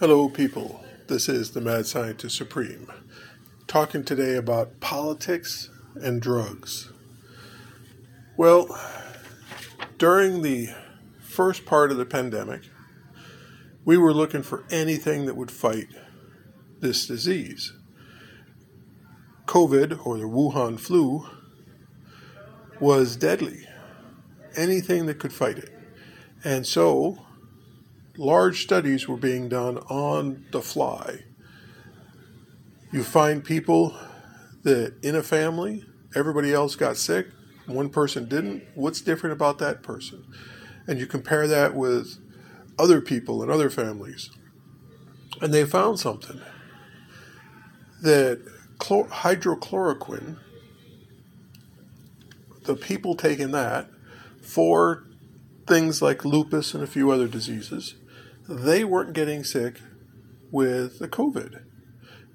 Hello, people. This is the Mad Scientist Supreme, talking today about politics and drugs. Well, during the first part of the pandemic, we were looking for anything that would fight this disease. COVID, or the Wuhan flu, was deadly. Anything that could fight it. And so, large studies were being done on the fly. You find people that in a family, everybody else got sick, one person didn't. What's different about that person? And you compare that with other people and other families. And they found something that hydrochloroquine, the people taking that for things like lupus and a few other diseases, they weren't getting sick with the COVID.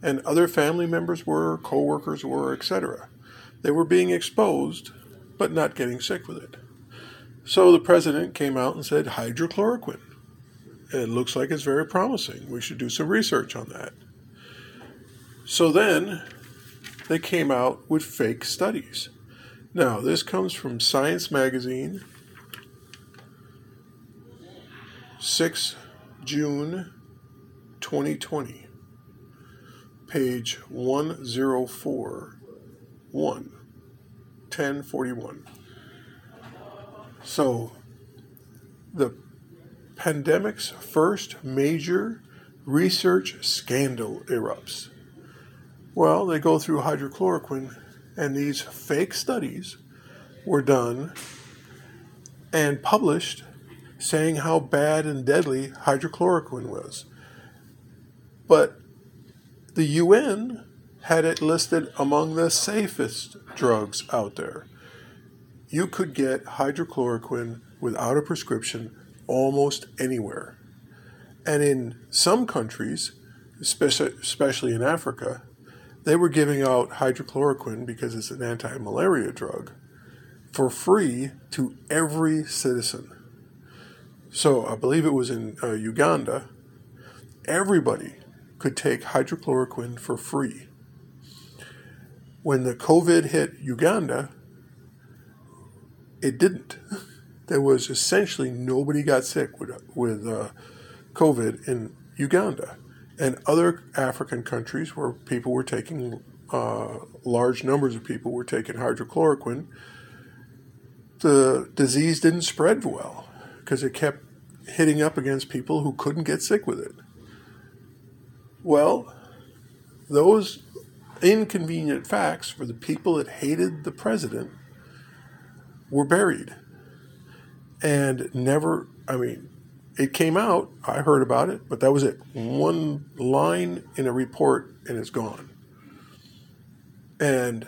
And other family members were, coworkers were, etc. They were being exposed, but not getting sick with it. So the president came out and said hydrochloroquine. It looks like it's very promising. We should do some research on that. So then they came out with fake studies. Now, this comes from Science Magazine, 6 June 2020, page 104, 1, 1041. So, the pandemic's first major research scandal erupts. Well, they go through hydrochloroquine, and these fake studies were done and published saying how bad and deadly hydrochloroquine was. But the UN had it listed among the safest drugs out there. You could get hydrochloroquine without a prescription almost anywhere. And in some countries, especially in Africa, they were giving out hydrochloroquine because it's an anti malaria drug for free to every citizen. So I believe it was in uh, Uganda. Everybody could take hydrochloroquine for free. When the COVID hit Uganda, it didn't. There was essentially nobody got sick with, with uh, COVID in Uganda. And other African countries where people were taking, uh, large numbers of people were taking hydrochloroquine, the disease didn't spread well because it kept hitting up against people who couldn't get sick with it. Well, those inconvenient facts for the people that hated the president were buried and never, I mean, it came out, I heard about it, but that was it. One line in a report and it's gone. And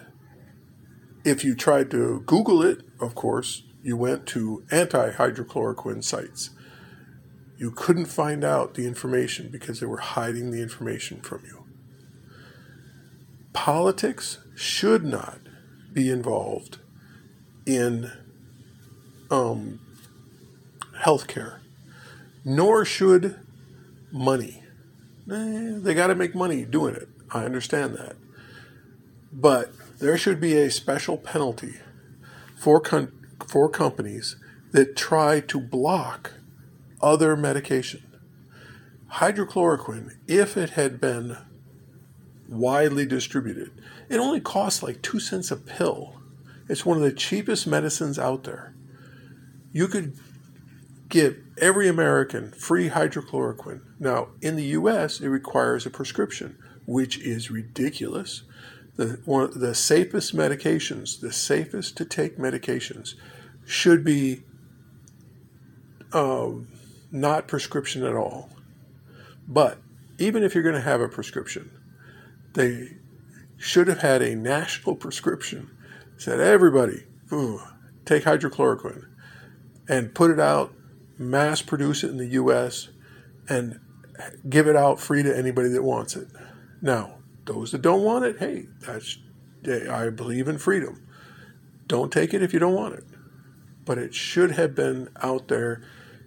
if you tried to Google it, of course, you went to anti hydrochloroquine sites. You couldn't find out the information because they were hiding the information from you. Politics should not be involved in um, healthcare, nor should money. Eh, they got to make money doing it. I understand that. But there should be a special penalty for, con- for companies that try to block other medication. Hydrochloroquine, if it had been widely distributed, it only costs like two cents a pill. It's one of the cheapest medicines out there. You could give every American free hydrochloroquine. Now, in the US, it requires a prescription, which is ridiculous. The, one the safest medications, the safest to take medications, should be um, not prescription at all. But even if you're going to have a prescription, they should have had a national prescription said everybody ooh, take hydrochloroquine and put it out, mass produce it in the U.S. and give it out free to anybody that wants it. Now, those that don't want it, hey, that's I believe in freedom. Don't take it if you don't want it. But it should have been out there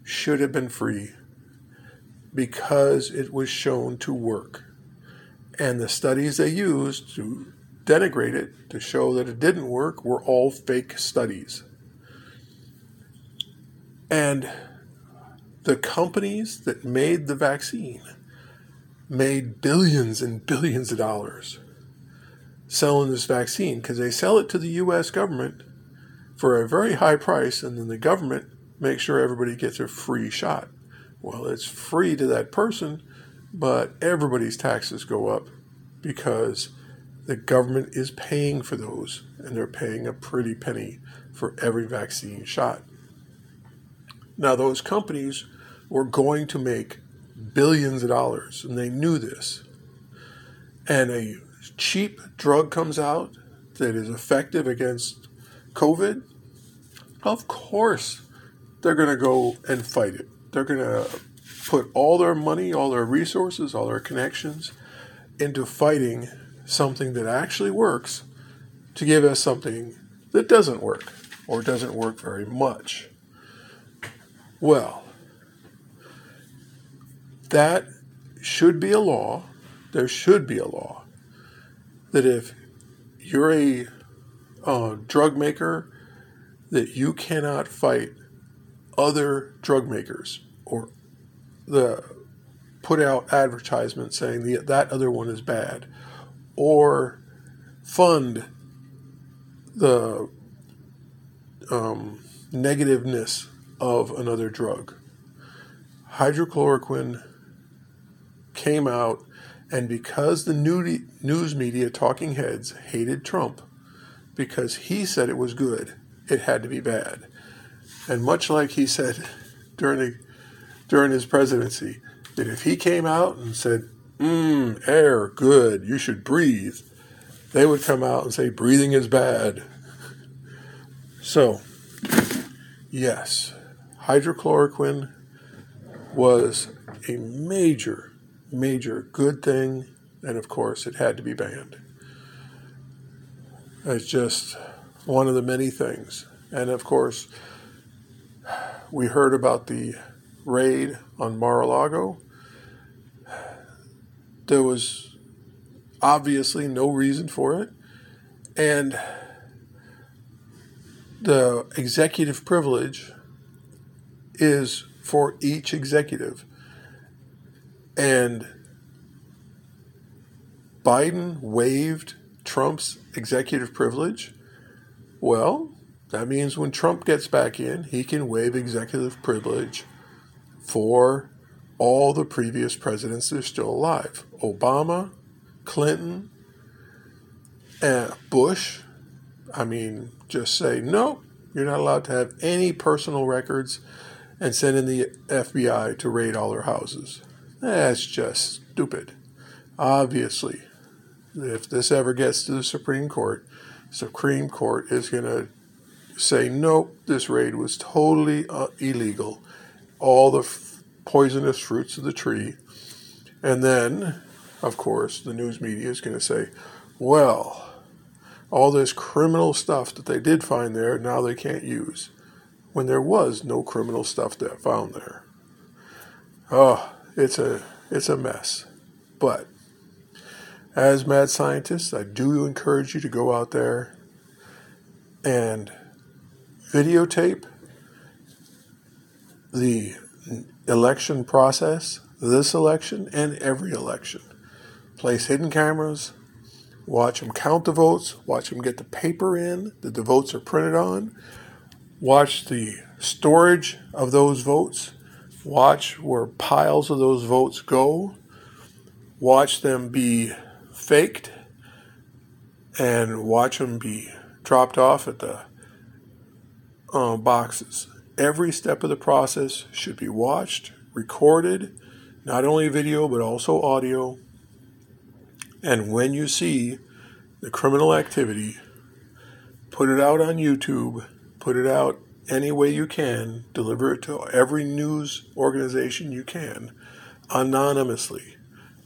should have been free because it was shown to work. And the studies they used to denigrate it, to show that it didn't work, were all fake studies. And the companies that made the vaccine made billions and billions of dollars selling this vaccine because they sell it to the US government for a very high price, and then the government makes sure everybody gets a free shot. Well, it's free to that person, but everybody's taxes go up because the government is paying for those, and they're paying a pretty penny for every vaccine shot. Now, those companies were going to make billions of dollars, and they knew this. And a cheap drug comes out that is effective against COVID, of course they're going to go and fight it. They're going to put all their money, all their resources, all their connections into fighting something that actually works to give us something that doesn't work or doesn't work very much. Well, that should be a law. There should be a law that if you're a uh, drug maker, that you cannot fight other drug makers or the put out advertisements saying the, that other one is bad or fund the um, negativeness of another drug. Hydrochloroquine came out and because the news media talking heads hated Trump, because he said it was good, it had to be bad. And much like he said during, the, during his presidency, that if he came out and said, mmm, air, good, you should breathe, they would come out and say, breathing is bad. So, yes, hydrochloroquine was a major major good thing, and of course, it had to be banned. It's just one of the many things. And of course, we heard about the raid on Mar a Lago. There was obviously no reason for it. And the executive privilege is for each executive. And Biden waived Trump's executive privilege. Well, that means when Trump gets back in, he can waive executive privilege for all the previous presidents that are still alive Obama, Clinton, and Bush. I mean, just say, no, you're not allowed to have any personal records and send in the FBI to raid all their houses. That's just stupid. Obviously, if this ever gets to the Supreme Court, Supreme Court is going to say, nope, this raid was totally uh, illegal. All the f- poisonous fruits of the tree. And then, of course, the news media is going to say, well, all this criminal stuff that they did find there, now they can't use. When there was no criminal stuff that found there. Oh, it's a it's a mess. But as mad scientists, I do encourage you to go out there and videotape the election process, this election, and every election. Place hidden cameras, watch them count the votes, watch them get the paper in that the votes are printed on, watch the storage of those votes Watch where piles of those votes go. Watch them be faked and watch them be dropped off at the uh, boxes. Every step of the process should be watched, recorded, not only video but also audio. And when you see the criminal activity, put it out on YouTube, put it out any way you can, deliver it to every news organization you can anonymously.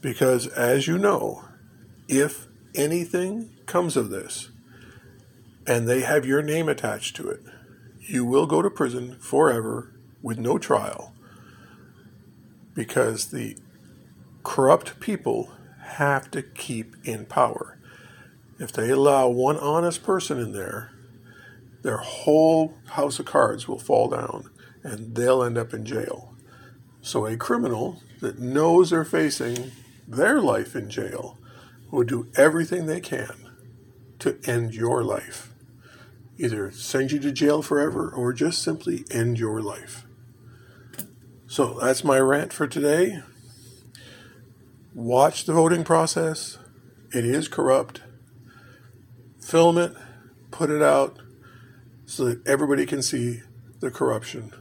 Because as you know, if anything comes of this and they have your name attached to it, you will go to prison forever with no trial. because the corrupt people have to keep in power. If they allow one honest person in there, their whole house of cards will fall down and they'll end up in jail. So a criminal that knows they're facing their life in jail will do everything they can to end your life. Either send you to jail forever or just simply end your life. So that's my rant for today. Watch the voting process. It is corrupt. Film it, put it out so that everybody can see the corruption.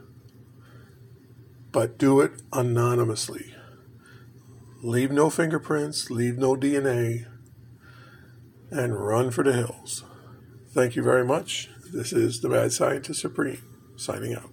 But do it anonymously. Leave no fingerprints, leave no DNA, and run for the hills. Thank you very much. This is the Mad Scientist Supreme, signing out.